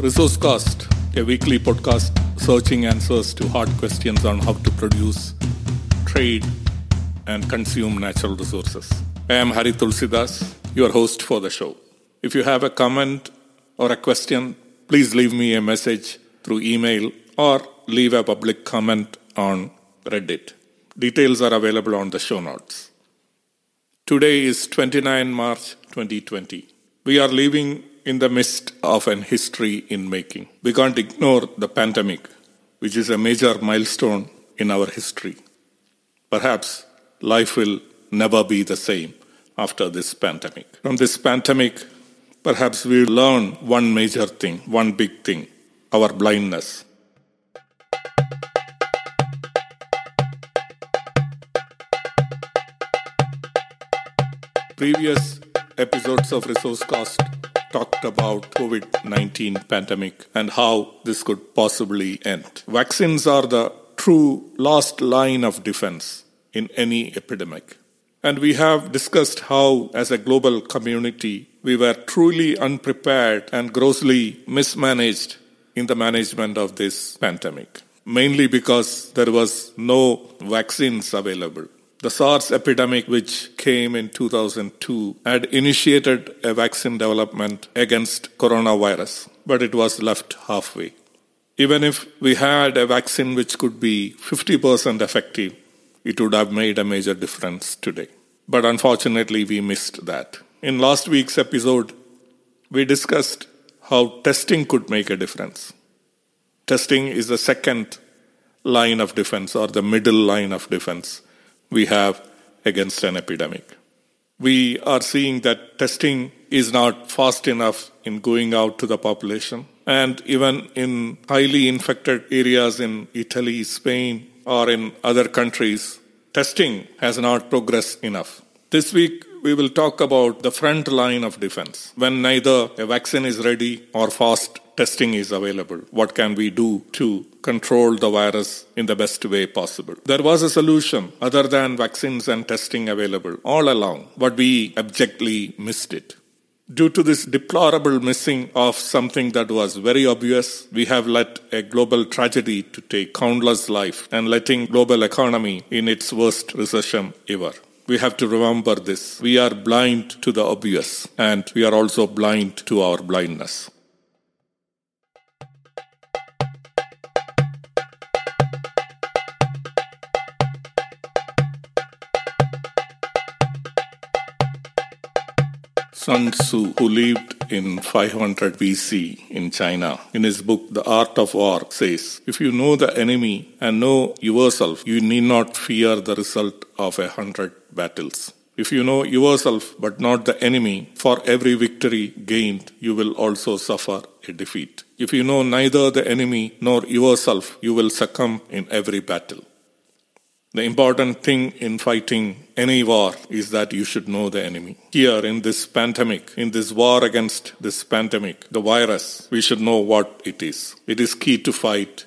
Resourcecast, a weekly podcast searching answers to hard questions on how to produce, trade, and consume natural resources. I am Hari Tulsidas, your host for the show. If you have a comment or a question, please leave me a message through email or leave a public comment on Reddit. Details are available on the show notes. Today is 29 March 2020. We are living in the midst of an history in making. We can't ignore the pandemic, which is a major milestone in our history. Perhaps life will never be the same after this pandemic. From this pandemic, perhaps we will learn one major thing, one big thing our blindness. Previous episodes of Resourcecast talked about COVID-19 pandemic and how this could possibly end. Vaccines are the true last line of defense in any epidemic. And we have discussed how, as a global community, we were truly unprepared and grossly mismanaged in the management of this pandemic, mainly because there was no vaccines available. The SARS epidemic, which came in 2002, had initiated a vaccine development against coronavirus, but it was left halfway. Even if we had a vaccine which could be 50% effective, it would have made a major difference today. But unfortunately, we missed that. In last week's episode, we discussed how testing could make a difference. Testing is the second line of defense or the middle line of defense we have against an epidemic. We are seeing that testing is not fast enough in going out to the population. And even in highly infected areas in Italy, Spain, or in other countries, testing has not progressed enough. This week, we will talk about the front line of defense. When neither a vaccine is ready or fast testing is available, what can we do to control the virus in the best way possible? There was a solution other than vaccines and testing available all along, but we abjectly missed it. Due to this deplorable missing of something that was very obvious, we have let a global tragedy to take countless life and letting global economy in its worst recession ever. We have to remember this. We are blind to the obvious and we are also blind to our blindness. Sun Tzu, who lived in 500 BC in China, in his book The Art of War, says, If you know the enemy and know yourself, you need not fear the result of a hundred battles. If you know yourself but not the enemy, for every victory gained, you will also suffer a defeat. If you know neither the enemy nor yourself, you will succumb in every battle. The important thing in fighting any war is that you should know the enemy. Here in this pandemic, in this war against this pandemic, the virus, we should know what it is. It is key to fight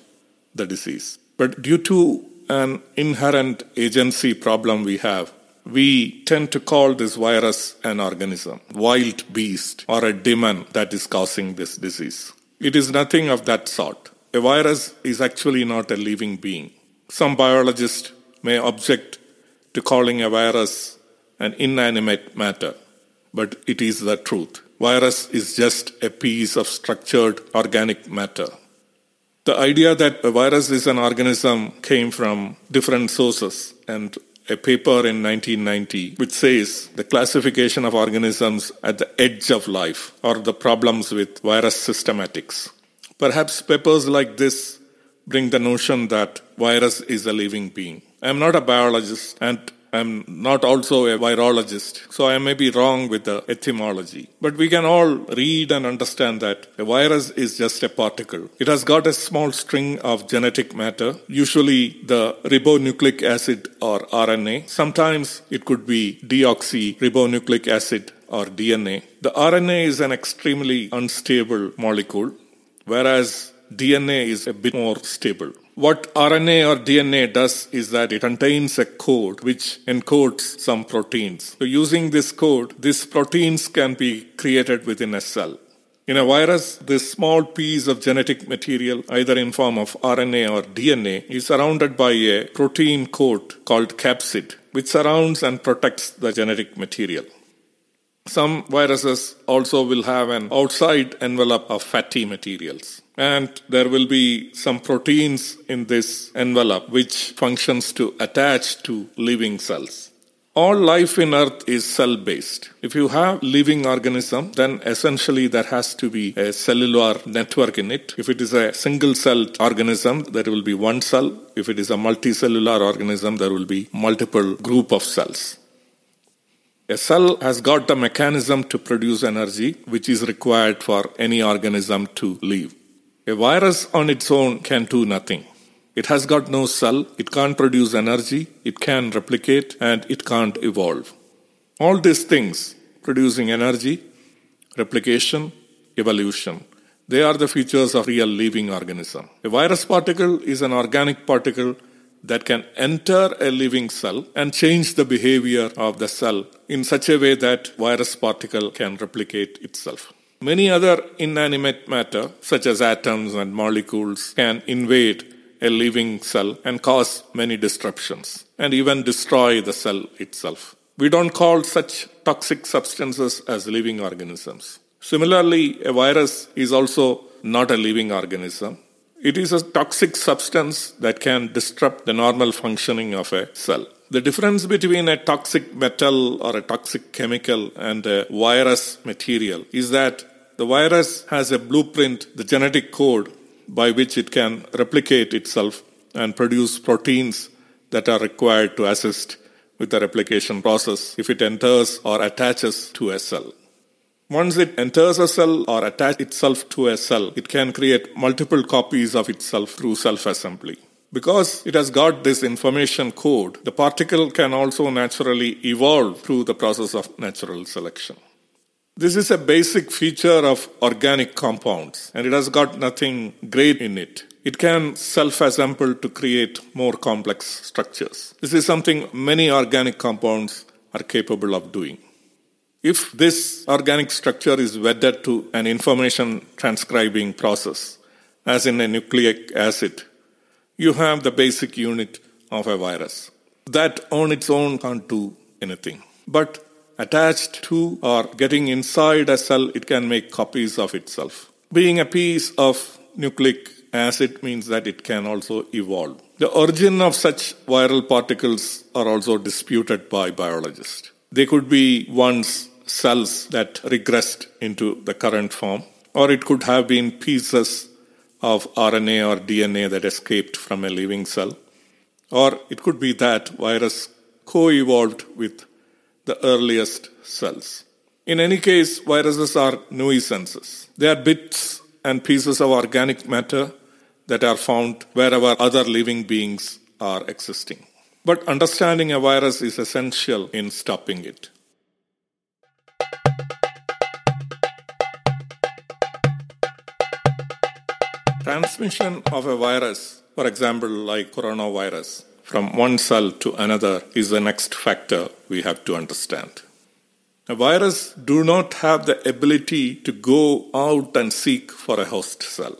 the disease. But due to an inherent agency problem we have, we tend to call this virus an organism, wild beast, or a demon that is causing this disease. It is nothing of that sort. A virus is actually not a living being. Some biologists may object to calling a virus an inanimate matter, but it is the truth. Virus is just a piece of structured organic matter. The idea that a virus is an organism came from different sources and a paper in 1990 which says the classification of organisms at the edge of life or the problems with virus systematics. Perhaps papers like this bring the notion that virus is a living being. I'm not a biologist and I'm not also a virologist, so I may be wrong with the etymology. But we can all read and understand that a virus is just a particle. It has got a small string of genetic matter, usually the ribonucleic acid or RNA. Sometimes it could be deoxyribonucleic acid or DNA. The RNA is an extremely unstable molecule, whereas DNA is a bit more stable. What RNA or DNA does is that it contains a code which encodes some proteins. So using this code, these proteins can be created within a cell. In a virus, this small piece of genetic material, either in form of RNA or DNA, is surrounded by a protein coat called capsid, which surrounds and protects the genetic material. Some viruses also will have an outside envelope of fatty materials. And there will be some proteins in this envelope which functions to attach to living cells. All life in earth is cell based. If you have living organism, then essentially there has to be a cellular network in it. If it is a single celled organism, there will be one cell. If it is a multicellular organism, there will be multiple group of cells. A cell has got the mechanism to produce energy which is required for any organism to live. A virus on its own can do nothing. It has got no cell, it can't produce energy, it can replicate, and it can't evolve. All these things, producing energy, replication, evolution, they are the features of real living organism. A virus particle is an organic particle that can enter a living cell and change the behavior of the cell in such a way that virus particle can replicate itself. Many other inanimate matter, such as atoms and molecules, can invade a living cell and cause many disruptions and even destroy the cell itself. We don't call such toxic substances as living organisms. Similarly, a virus is also not a living organism. It is a toxic substance that can disrupt the normal functioning of a cell. The difference between a toxic metal or a toxic chemical and a virus material is that the virus has a blueprint, the genetic code by which it can replicate itself and produce proteins that are required to assist with the replication process if it enters or attaches to a cell. Once it enters a cell or attaches itself to a cell, it can create multiple copies of itself through self assembly. Because it has got this information code, the particle can also naturally evolve through the process of natural selection. This is a basic feature of organic compounds and it has got nothing great in it. It can self assemble to create more complex structures. This is something many organic compounds are capable of doing. If this organic structure is wedded to an information transcribing process, as in a nucleic acid, you have the basic unit of a virus. That on its own can't do anything. But attached to or getting inside a cell, it can make copies of itself. Being a piece of nucleic acid means that it can also evolve. The origin of such viral particles are also disputed by biologists. They could be once cells that regressed into the current form, or it could have been pieces of RNA or DNA that escaped from a living cell, or it could be that virus co evolved with the earliest cells. In any case, viruses are nuisances. They are bits and pieces of organic matter that are found wherever other living beings are existing. But understanding a virus is essential in stopping it. Transmission of a virus, for example, like coronavirus, from one cell to another is the next factor we have to understand. A virus do not have the ability to go out and seek for a host cell.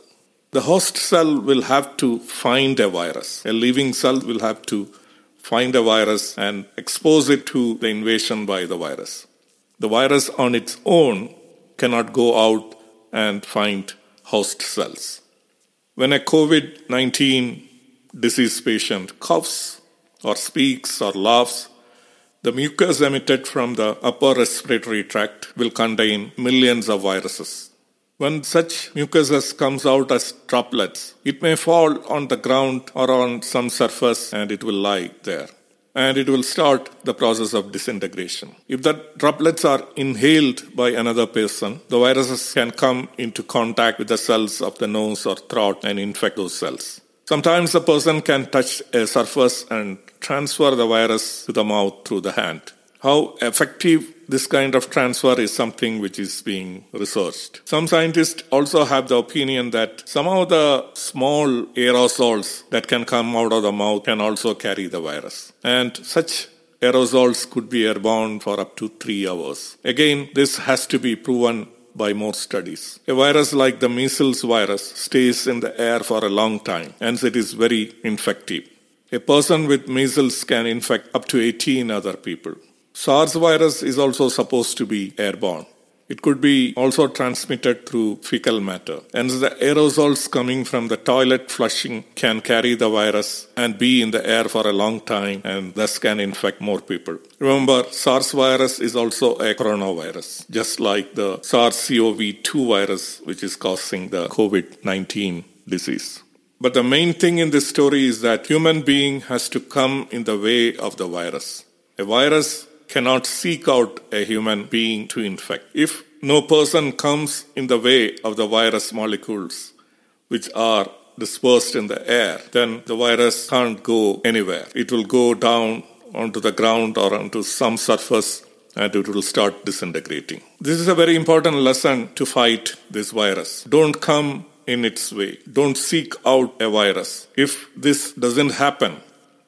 The host cell will have to find a virus. A living cell will have to find a virus and expose it to the invasion by the virus. The virus on its own cannot go out and find host cells. When a COVID 19 disease patient coughs or speaks or laughs, the mucus emitted from the upper respiratory tract will contain millions of viruses. When such mucus comes out as droplets, it may fall on the ground or on some surface and it will lie there. And it will start the process of disintegration. If the droplets are inhaled by another person, the viruses can come into contact with the cells of the nose or throat and infect those cells. Sometimes a person can touch a surface and transfer the virus to the mouth through the hand. How effective this kind of transfer is something which is being researched. Some scientists also have the opinion that some of the small aerosols that can come out of the mouth can also carry the virus. And such aerosols could be airborne for up to three hours. Again, this has to be proven by more studies. A virus like the measles virus stays in the air for a long time, and it is very infective. A person with measles can infect up to 18 other people. SARS virus is also supposed to be airborne. It could be also transmitted through fecal matter. And the aerosols coming from the toilet flushing can carry the virus and be in the air for a long time and thus can infect more people. Remember, SARS virus is also a coronavirus, just like the SARS CoV 2 virus, which is causing the COVID 19 disease. But the main thing in this story is that human being has to come in the way of the virus. A virus cannot seek out a human being to infect. If no person comes in the way of the virus molecules, which are dispersed in the air, then the virus can't go anywhere. It will go down onto the ground or onto some surface and it will start disintegrating. This is a very important lesson to fight this virus. Don't come in its way. Don't seek out a virus. If this doesn't happen,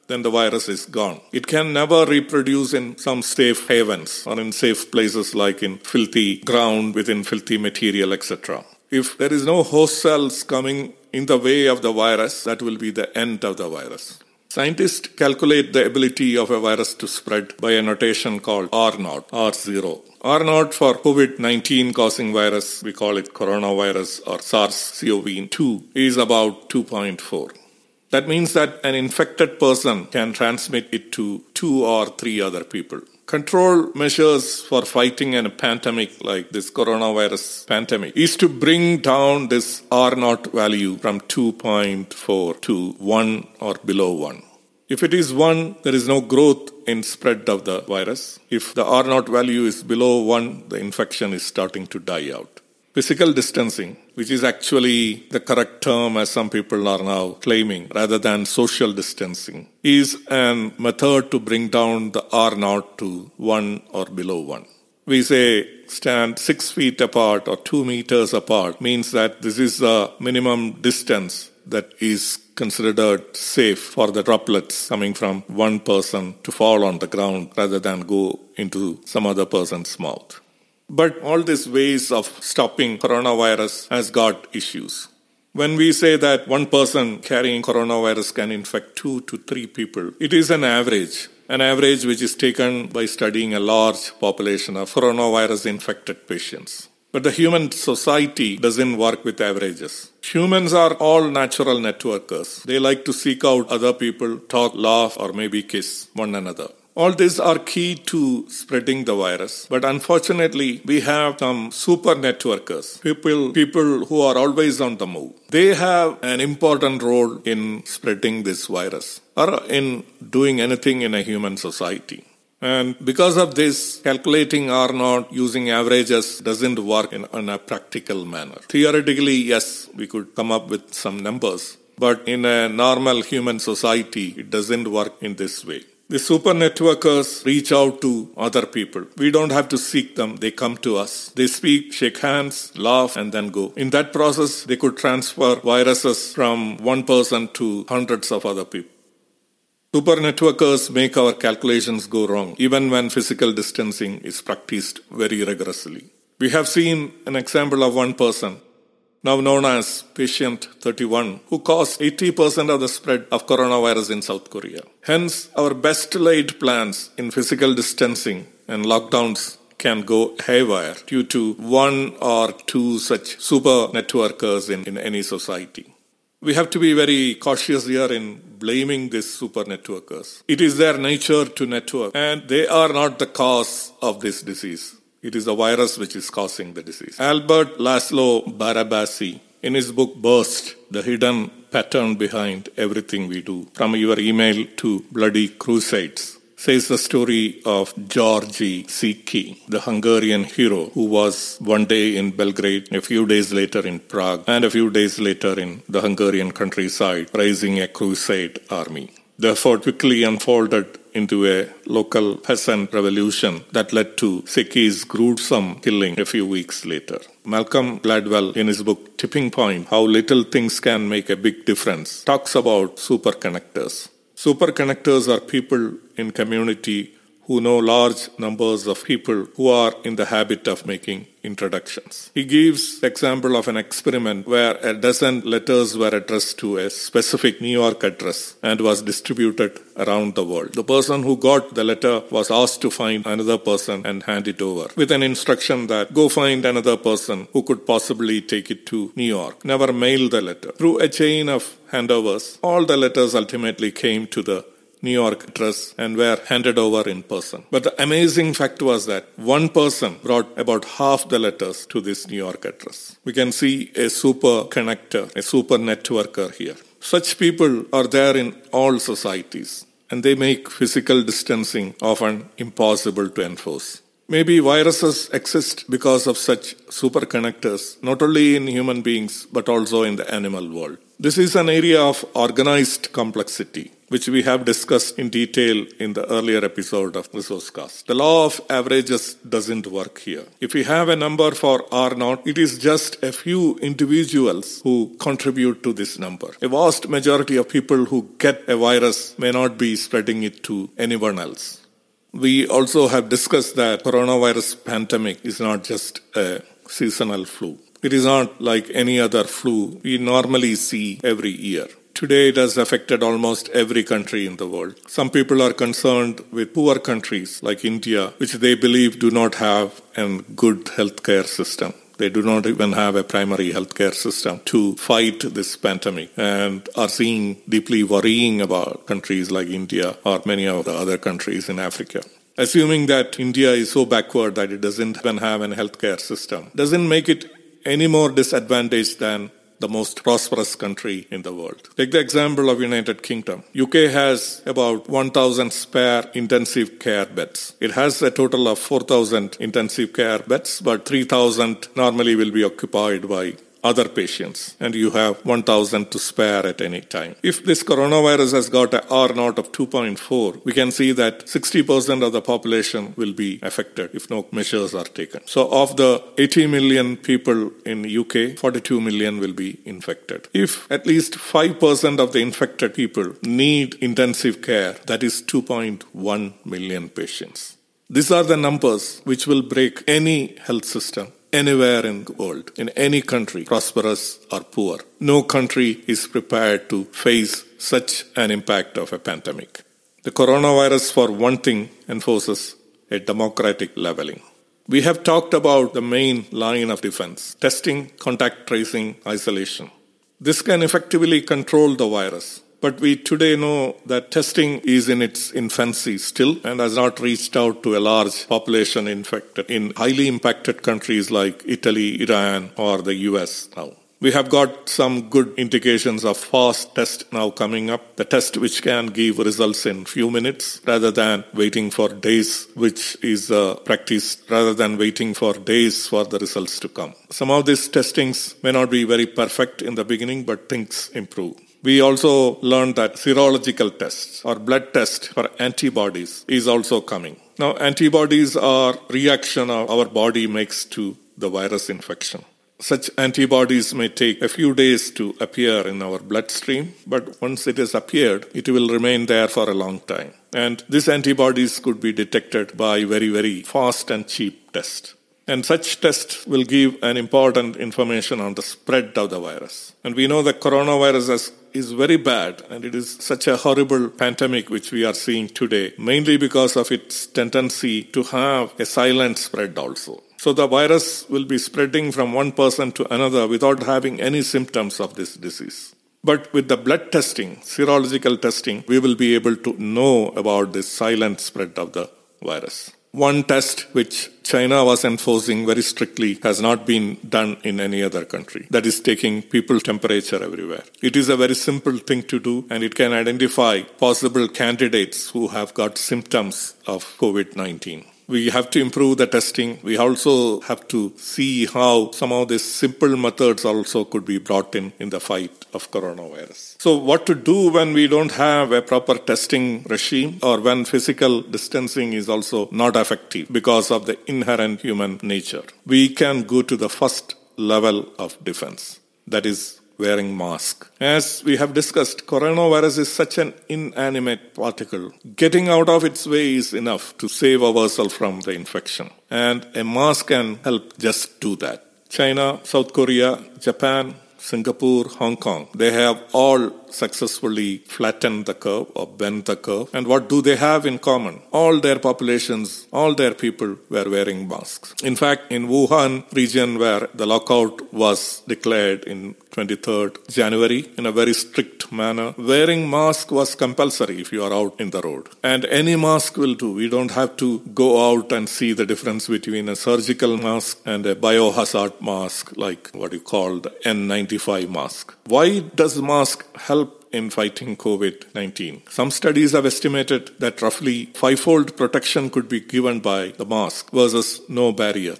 then the virus is gone. It can never reproduce in some safe havens or in safe places like in filthy ground within filthy material, etc. If there is no host cells coming in the way of the virus, that will be the end of the virus. Scientists calculate the ability of a virus to spread by a notation called R naught, R0. R naught for COVID 19 causing virus, we call it coronavirus or SARS CoV 2, is about 2.4. That means that an infected person can transmit it to two or three other people. Control measures for fighting a pandemic like this coronavirus pandemic is to bring down this R naught value from 2.4 to 1 or below 1. If it is 1, there is no growth in spread of the virus. If the R naught value is below 1, the infection is starting to die out. Physical distancing, which is actually the correct term as some people are now claiming, rather than social distancing, is a method to bring down the R naught to 1 or below 1. We say stand 6 feet apart or 2 meters apart means that this is the minimum distance that is considered safe for the droplets coming from one person to fall on the ground rather than go into some other person's mouth. But all these ways of stopping coronavirus has got issues. When we say that one person carrying coronavirus can infect two to three people, it is an average. An average which is taken by studying a large population of coronavirus infected patients. But the human society doesn't work with averages. Humans are all natural networkers. They like to seek out other people, talk, laugh, or maybe kiss one another. All these are key to spreading the virus. But unfortunately, we have some super networkers, people, people who are always on the move. They have an important role in spreading this virus or in doing anything in a human society. And because of this, calculating R naught using averages doesn't work in, in a practical manner. Theoretically, yes, we could come up with some numbers, but in a normal human society, it doesn't work in this way. The super networkers reach out to other people. We don't have to seek them. They come to us. They speak, shake hands, laugh, and then go. In that process, they could transfer viruses from one person to hundreds of other people. Super networkers make our calculations go wrong, even when physical distancing is practiced very rigorously. We have seen an example of one person now known as patient 31, who caused 80% of the spread of coronavirus in South Korea. Hence, our best laid plans in physical distancing and lockdowns can go haywire due to one or two such super networkers in, in any society. We have to be very cautious here in blaming these super networkers. It is their nature to network, and they are not the cause of this disease. It is the virus which is causing the disease. Albert Laszlo Barabasi, in his book Burst, the hidden pattern behind everything we do, from your email to bloody crusades, says the story of Georgi Zicki, the Hungarian hero who was one day in Belgrade, a few days later in Prague, and a few days later in the Hungarian countryside, raising a crusade army. The effort quickly unfolded into a local peasant revolution that led to Zicki's gruesome killing a few weeks later. Malcolm Gladwell, in his book Tipping Point How Little Things Can Make a Big Difference, talks about superconnectors. Superconnectors are people in community who know large numbers of people who are in the habit of making introductions. He gives example of an experiment where a dozen letters were addressed to a specific New York address and was distributed around the world. The person who got the letter was asked to find another person and hand it over with an instruction that go find another person who could possibly take it to New York. Never mail the letter. Through a chain of handovers, all the letters ultimately came to the New York address and were handed over in person. But the amazing fact was that one person brought about half the letters to this New York address. We can see a super connector, a super networker here. Such people are there in all societies and they make physical distancing often impossible to enforce. Maybe viruses exist because of such super connectors, not only in human beings but also in the animal world. This is an area of organized complexity which we have discussed in detail in the earlier episode of Resourcecast. The law of averages doesn't work here. If we have a number for R naught, it is just a few individuals who contribute to this number. A vast majority of people who get a virus may not be spreading it to anyone else. We also have discussed that coronavirus pandemic is not just a seasonal flu. It is not like any other flu we normally see every year. Today, it has affected almost every country in the world. Some people are concerned with poor countries like India, which they believe do not have a good healthcare system. They do not even have a primary healthcare system to fight this pandemic and are seeing deeply worrying about countries like India or many of the other countries in Africa. Assuming that India is so backward that it doesn't even have a healthcare system doesn't make it any more disadvantaged than the most prosperous country in the world. Take the example of United Kingdom. UK has about 1000 spare intensive care beds. It has a total of 4000 intensive care beds, but 3000 normally will be occupied by other patients and you have 1000 to spare at any time. If this coronavirus has got a R naught of 2.4, we can see that 60% of the population will be affected if no measures are taken. So of the 80 million people in UK, 42 million will be infected. If at least 5% of the infected people need intensive care, that is 2.1 million patients. These are the numbers which will break any health system anywhere in the world, in any country, prosperous or poor. No country is prepared to face such an impact of a pandemic. The coronavirus, for one thing, enforces a democratic leveling. We have talked about the main line of defense testing, contact tracing, isolation. This can effectively control the virus. But we today know that testing is in its infancy still and has not reached out to a large population infected in highly impacted countries like Italy, Iran, or the US now. We have got some good indications of fast test now coming up. The test which can give results in few minutes rather than waiting for days, which is uh, practice rather than waiting for days for the results to come. Some of these testings may not be very perfect in the beginning, but things improve. We also learned that serological tests or blood test for antibodies is also coming. Now, antibodies are reaction our body makes to the virus infection. Such antibodies may take a few days to appear in our bloodstream, but once it has appeared, it will remain there for a long time. And these antibodies could be detected by very, very fast and cheap tests. And such tests will give an important information on the spread of the virus. And we know that coronavirus has is very bad and it is such a horrible pandemic which we are seeing today, mainly because of its tendency to have a silent spread also. So the virus will be spreading from one person to another without having any symptoms of this disease. But with the blood testing, serological testing, we will be able to know about this silent spread of the virus. One test which China was enforcing very strictly has not been done in any other country. That is taking people temperature everywhere. It is a very simple thing to do and it can identify possible candidates who have got symptoms of COVID-19 we have to improve the testing. We also have to see how some of these simple methods also could be brought in in the fight of coronavirus. So what to do when we don't have a proper testing regime or when physical distancing is also not effective because of the inherent human nature? We can go to the first level of defense. That is wearing mask. As we have discussed, coronavirus is such an inanimate particle. Getting out of its way is enough to save ourselves from the infection. And a mask can help just do that. China, South Korea, Japan, Singapore, Hong Kong, they have all successfully flatten the curve or bend the curve. And what do they have in common? All their populations, all their people were wearing masks. In fact, in Wuhan region where the lockout was declared in 23rd January in a very strict manner, wearing mask was compulsory if you are out in the road. And any mask will do. We don't have to go out and see the difference between a surgical mask and a biohazard mask like what you call the N95 mask. Why does mask help in fighting COVID 19. Some studies have estimated that roughly fivefold protection could be given by the mask versus no barrier.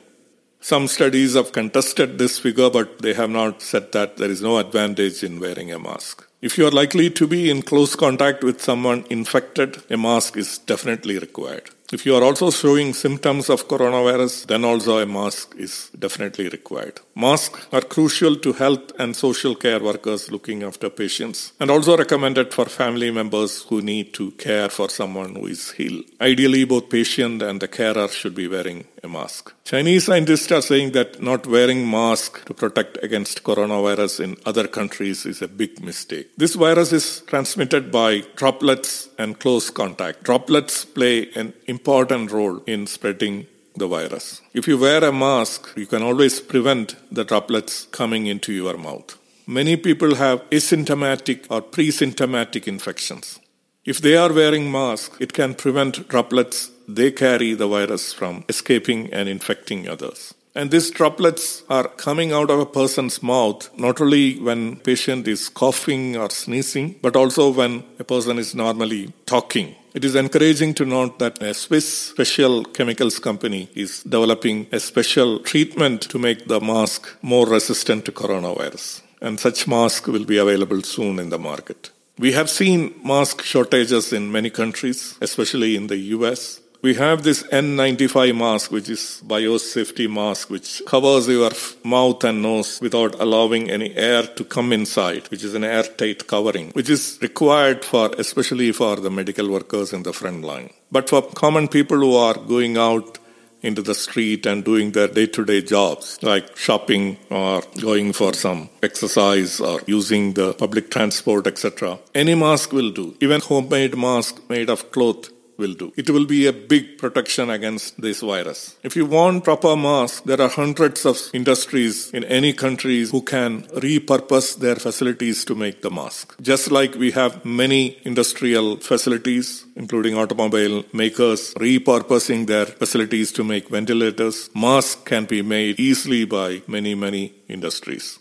Some studies have contested this figure, but they have not said that there is no advantage in wearing a mask. If you are likely to be in close contact with someone infected, a mask is definitely required. If you are also showing symptoms of coronavirus, then also a mask is definitely required. Masks are crucial to health and social care workers looking after patients and also recommended for family members who need to care for someone who is ill. Ideally, both patient and the carer should be wearing a mask. Chinese scientists are saying that not wearing mask to protect against coronavirus in other countries is a big mistake. This virus is transmitted by droplets and close contact. Droplets play an important role in spreading the virus. If you wear a mask, you can always prevent the droplets coming into your mouth. Many people have asymptomatic or pre-symptomatic infections. If they are wearing masks, it can prevent droplets they carry the virus from escaping and infecting others. And these droplets are coming out of a person's mouth not only when patient is coughing or sneezing, but also when a person is normally talking. It is encouraging to note that a Swiss special chemicals company is developing a special treatment to make the mask more resistant to coronavirus. And such mask will be available soon in the market. We have seen mask shortages in many countries, especially in the US. We have this N95 mask, which is biosafety mask, which covers your mouth and nose without allowing any air to come inside, which is an airtight covering, which is required for, especially for the medical workers in the front line. But for common people who are going out into the street and doing their day to day jobs, like shopping or going for some exercise or using the public transport, etc. Any mask will do. Even homemade mask made of cloth will do. It will be a big protection against this virus. If you want proper mask, there are hundreds of industries in any countries who can repurpose their facilities to make the mask. Just like we have many industrial facilities, including automobile makers, repurposing their facilities to make ventilators, masks can be made easily by many, many industries.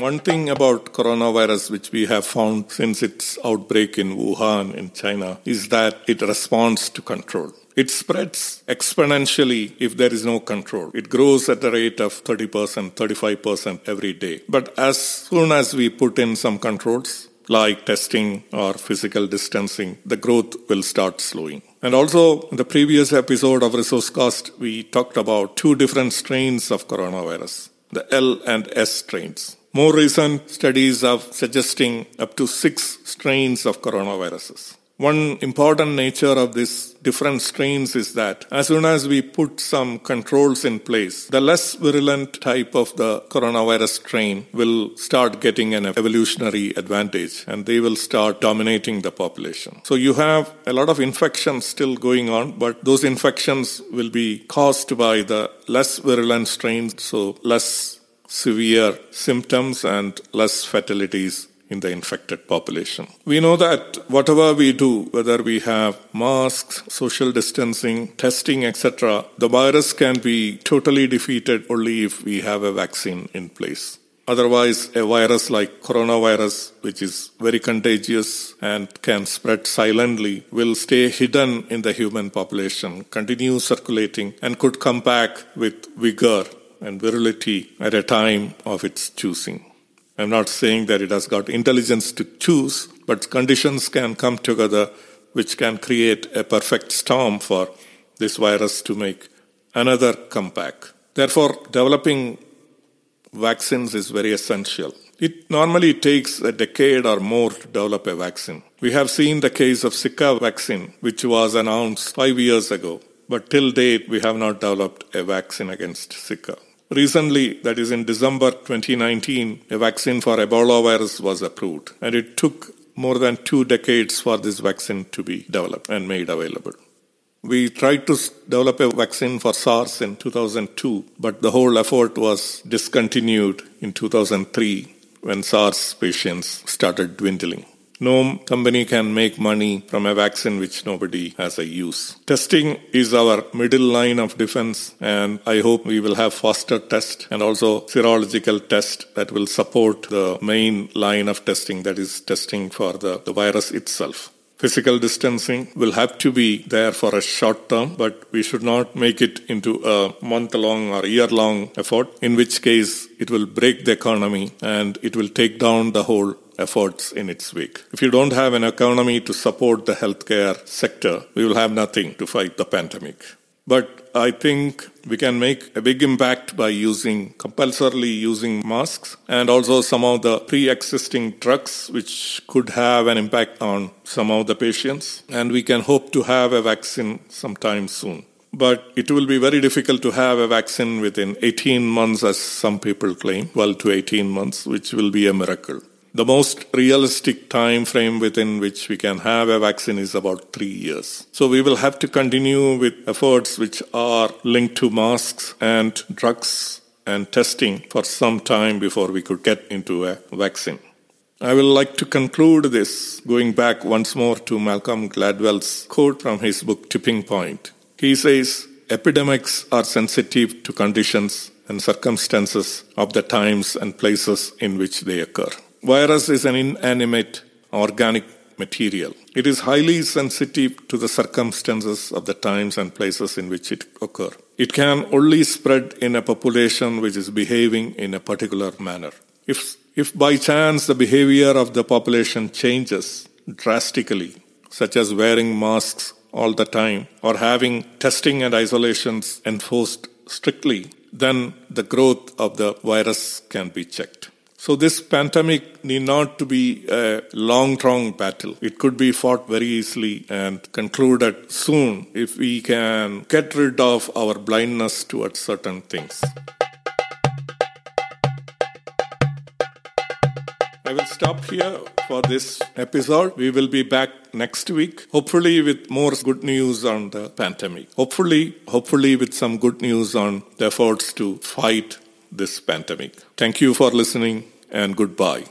One thing about coronavirus, which we have found since its outbreak in Wuhan in China, is that it responds to control. It spreads exponentially if there is no control. It grows at the rate of 30%, 35% every day. But as soon as we put in some controls, like testing or physical distancing, the growth will start slowing. And also, in the previous episode of Resourcecast, we talked about two different strains of coronavirus the L and S strains. More recent studies are suggesting up to six strains of coronaviruses. One important nature of these different strains is that as soon as we put some controls in place, the less virulent type of the coronavirus strain will start getting an evolutionary advantage and they will start dominating the population. So you have a lot of infections still going on, but those infections will be caused by the less virulent strains, so less severe symptoms and less fatalities in the infected population. We know that whatever we do, whether we have masks, social distancing, testing, etc., the virus can be totally defeated only if we have a vaccine in place. Otherwise, a virus like coronavirus, which is very contagious and can spread silently, will stay hidden in the human population, continue circulating, and could come back with vigor and virility at a time of its choosing. I'm not saying that it has got intelligence to choose, but conditions can come together which can create a perfect storm for this virus to make another comeback. Therefore, developing vaccines is very essential. It normally takes a decade or more to develop a vaccine. We have seen the case of Zika vaccine, which was announced five years ago, but till date we have not developed a vaccine against Zika. Recently, that is in December 2019, a vaccine for Ebola virus was approved, and it took more than two decades for this vaccine to be developed and made available. We tried to develop a vaccine for SARS in 2002, but the whole effort was discontinued in 2003 when SARS patients started dwindling. No company can make money from a vaccine which nobody has a use. Testing is our middle line of defense, and I hope we will have faster test and also serological test that will support the main line of testing, that is testing for the, the virus itself. Physical distancing will have to be there for a short term, but we should not make it into a month long or year long effort, in which case it will break the economy and it will take down the whole efforts in its wake. If you don't have an economy to support the healthcare sector, we will have nothing to fight the pandemic. But I think we can make a big impact by using compulsorily using masks and also some of the pre-existing drugs which could have an impact on some of the patients. And we can hope to have a vaccine sometime soon. But it will be very difficult to have a vaccine within 18 months, as some people claim, 12 to 18 months, which will be a miracle. The most realistic time frame within which we can have a vaccine is about three years. So we will have to continue with efforts which are linked to masks and drugs and testing for some time before we could get into a vaccine. I will like to conclude this going back once more to Malcolm Gladwell's quote from his book Tipping Point. He says, Epidemics are sensitive to conditions and circumstances of the times and places in which they occur. Virus is an inanimate organic material. It is highly sensitive to the circumstances of the times and places in which it occur. It can only spread in a population which is behaving in a particular manner. If, if by chance the behavior of the population changes drastically, such as wearing masks all the time or having testing and isolations enforced strictly, then the growth of the virus can be checked. So this pandemic need not to be a long-term battle. It could be fought very easily and concluded soon if we can get rid of our blindness towards certain things. I will stop here for this episode. We will be back next week, hopefully with more good news on the pandemic. Hopefully, hopefully with some good news on the efforts to fight this pandemic. Thank you for listening and goodbye.